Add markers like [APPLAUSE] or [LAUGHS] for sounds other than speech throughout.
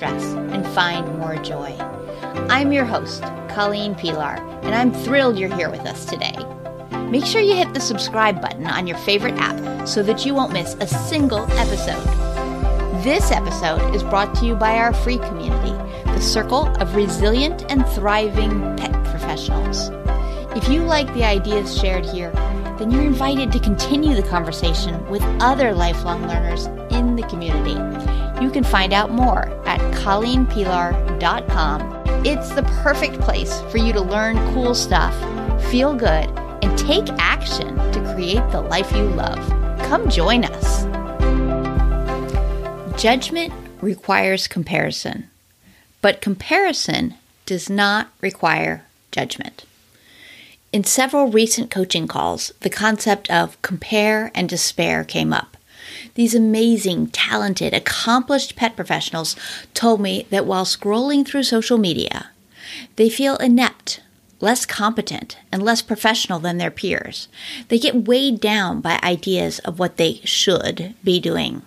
stress and find more joy. I'm your host, Colleen Pelar, and I'm thrilled you're here with us today. Make sure you hit the subscribe button on your favorite app so that you won't miss a single episode. This episode is brought to you by our free community, the Circle of Resilient and Thriving Pet Professionals. If you like the ideas shared here, then you're invited to continue the conversation with other lifelong learners in the community. You can find out more at colleenpelar.com. It's the perfect place for you to learn cool stuff, feel good, and take action to create the life you love. Come join us. Judgment requires comparison, but comparison does not require judgment. In several recent coaching calls, the concept of compare and despair came up. These amazing, talented, accomplished pet professionals told me that while scrolling through social media, they feel inept, less competent, and less professional than their peers. They get weighed down by ideas of what they should be doing.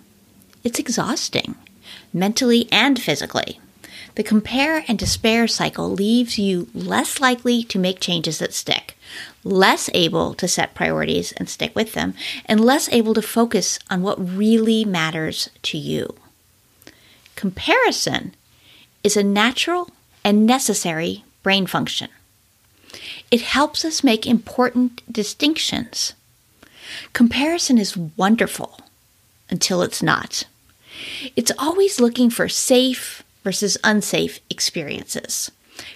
It's exhausting, mentally and physically. The compare and despair cycle leaves you less likely to make changes that stick, less able to set priorities and stick with them, and less able to focus on what really matters to you. Comparison is a natural and necessary brain function. It helps us make important distinctions. Comparison is wonderful until it's not. It's always looking for safe, versus unsafe experiences.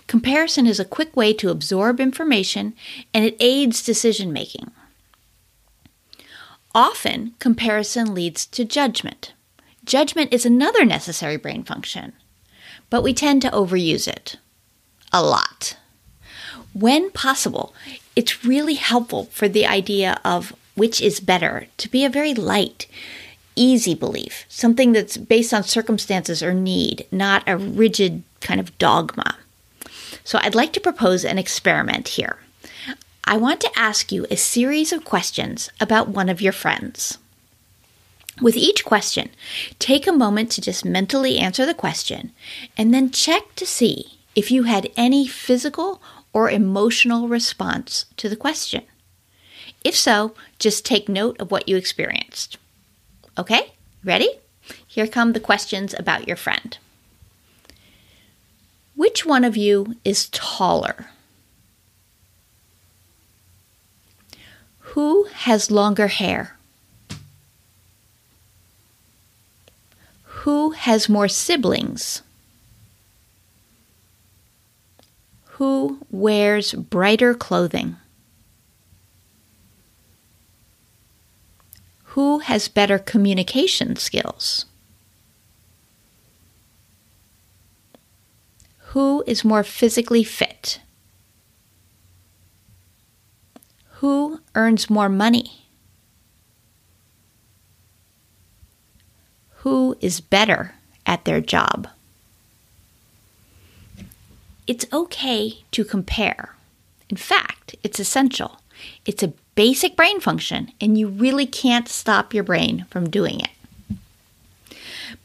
Comparison is a quick way to absorb information and it aids decision making. Often, comparison leads to judgment. Judgment is another necessary brain function, but we tend to overuse it a lot. When possible, it's really helpful for the idea of which is better to be a very light, easy belief, something that's based on circumstances or need, not a rigid kind of dogma. So I'd like to propose an experiment here. I want to ask you a series of questions about one of your friends. With each question, take a moment to just mentally answer the question and then check to see if you had any physical or emotional response to the question. If so, just take note of what you experienced. Okay, ready? Here come the questions about your friend. Which one of you is taller? Who has longer hair? Who has more siblings? Who wears brighter clothing? Who has better communication skills? Who is more physically fit? Who earns more money? Who is better at their job? It's okay to compare. In fact, it's essential. It's a basic brain function, and you really can't stop your brain from doing it.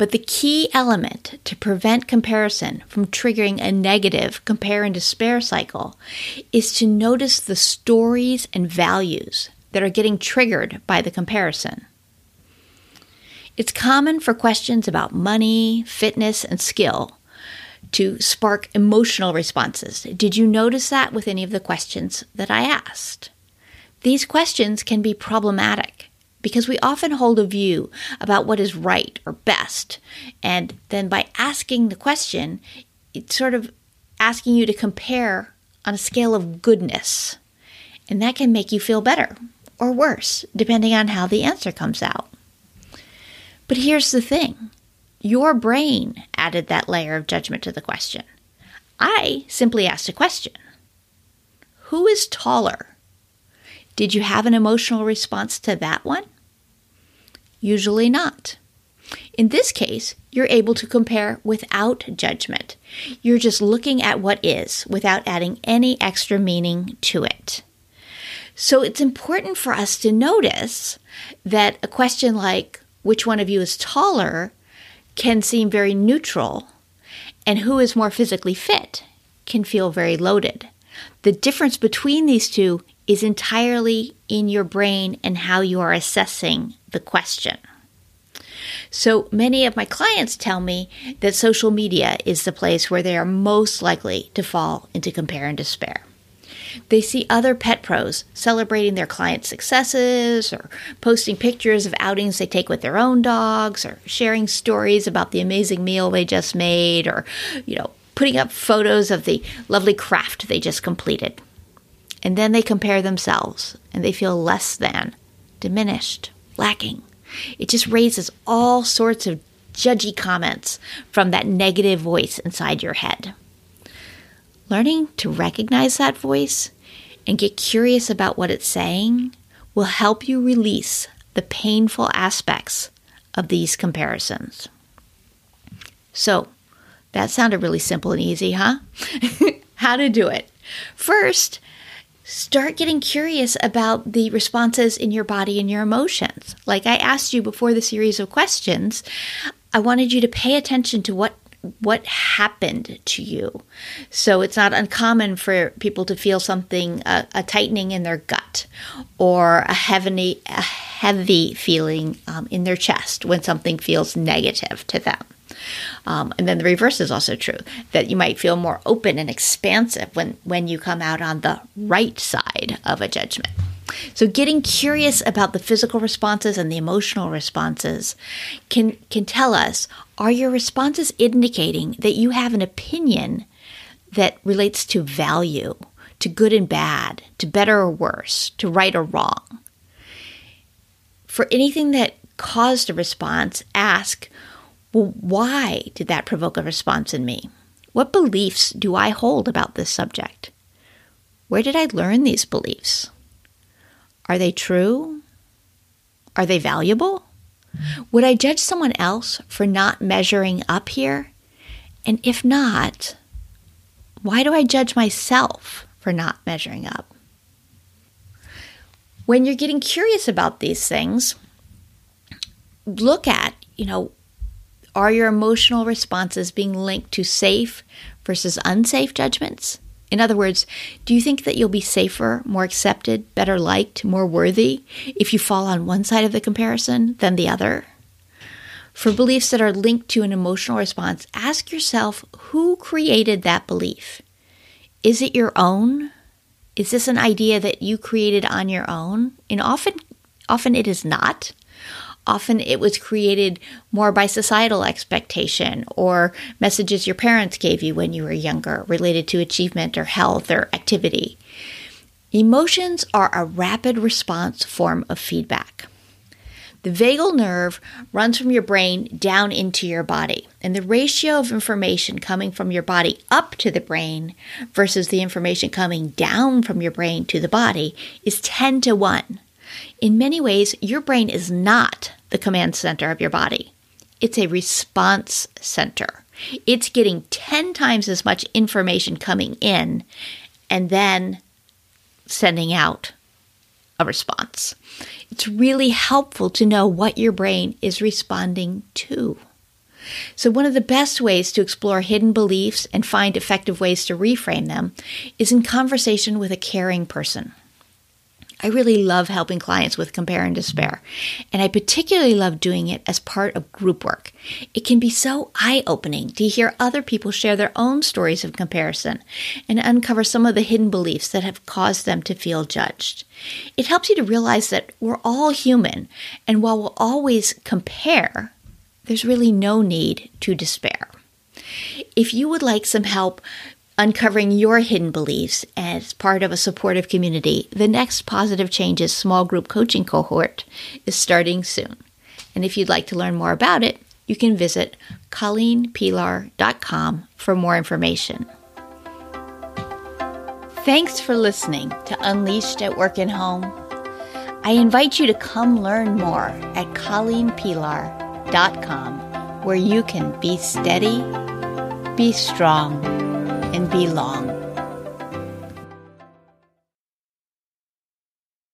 But the key element to prevent comparison from triggering a negative compare and despair cycle is to notice the stories and values that are getting triggered by the comparison. It's common for questions about money, fitness, and skill to spark emotional responses. Did you notice that with any of the questions that I asked? These questions can be problematic because we often hold a view about what is right or best. And then by asking the question, it's sort of asking you to compare on a scale of goodness. And that can make you feel better or worse, depending on how the answer comes out. But here's the thing your brain added that layer of judgment to the question. I simply asked a question Who is taller? Did you have an emotional response to that one? Usually not. In this case, you're able to compare without judgment. You're just looking at what is without adding any extra meaning to it. So it's important for us to notice that a question like, which one of you is taller, can seem very neutral and who is more physically fit can feel very loaded. The difference between these two is entirely in your brain and how you are assessing the question. So many of my clients tell me that social media is the place where they are most likely to fall into compare and despair. They see other pet pros celebrating their clients' successes or posting pictures of outings they take with their own dogs or sharing stories about the amazing meal they just made or, you know, putting up photos of the lovely craft they just completed. And then they compare themselves and they feel less than, diminished, lacking. It just raises all sorts of judgy comments from that negative voice inside your head. Learning to recognize that voice and get curious about what it's saying will help you release the painful aspects of these comparisons. So, that sounded really simple and easy, huh? [LAUGHS] How to do it. First, start getting curious about the responses in your body and your emotions. Like I asked you before the series of questions, I wanted you to pay attention to what what happened to you. So it's not uncommon for people to feel something uh, a tightening in their gut or a heavy a heavy feeling um, in their chest when something feels negative to them. Um, and then the reverse is also true that you might feel more open and expansive when, when you come out on the right side of a judgment. So getting curious about the physical responses and the emotional responses can can tell us are your responses indicating that you have an opinion that relates to value, to good and bad, to better or worse, to right or wrong. For anything that caused a response, ask, well, why did that provoke a response in me? What beliefs do I hold about this subject? Where did I learn these beliefs? Are they true? Are they valuable? Would I judge someone else for not measuring up here? And if not, why do I judge myself for not measuring up? When you're getting curious about these things, look at, you know, are your emotional responses being linked to safe versus unsafe judgments? In other words, do you think that you'll be safer, more accepted, better liked, more worthy if you fall on one side of the comparison than the other? For beliefs that are linked to an emotional response, ask yourself who created that belief? Is it your own? Is this an idea that you created on your own? And often often it is not. Often it was created more by societal expectation or messages your parents gave you when you were younger related to achievement or health or activity. Emotions are a rapid response form of feedback. The vagal nerve runs from your brain down into your body, and the ratio of information coming from your body up to the brain versus the information coming down from your brain to the body is 10 to 1. In many ways, your brain is not the command center of your body, it's a response center. It's getting 10 times as much information coming in and then sending out a response. It's really helpful to know what your brain is responding to. So, one of the best ways to explore hidden beliefs and find effective ways to reframe them is in conversation with a caring person. I really love helping clients with compare and despair, and I particularly love doing it as part of group work. It can be so eye opening to hear other people share their own stories of comparison and uncover some of the hidden beliefs that have caused them to feel judged. It helps you to realize that we're all human, and while we'll always compare, there's really no need to despair. If you would like some help uncovering your hidden beliefs as part of a supportive community, the next Positive Changes small group coaching cohort is starting soon. And if you'd like to learn more about it, you can visit colleenpelar.com for more information. Thanks for listening to Unleashed at Work and Home. I invite you to come learn more at colleenpelar.com where you can be steady, be strong, and belong.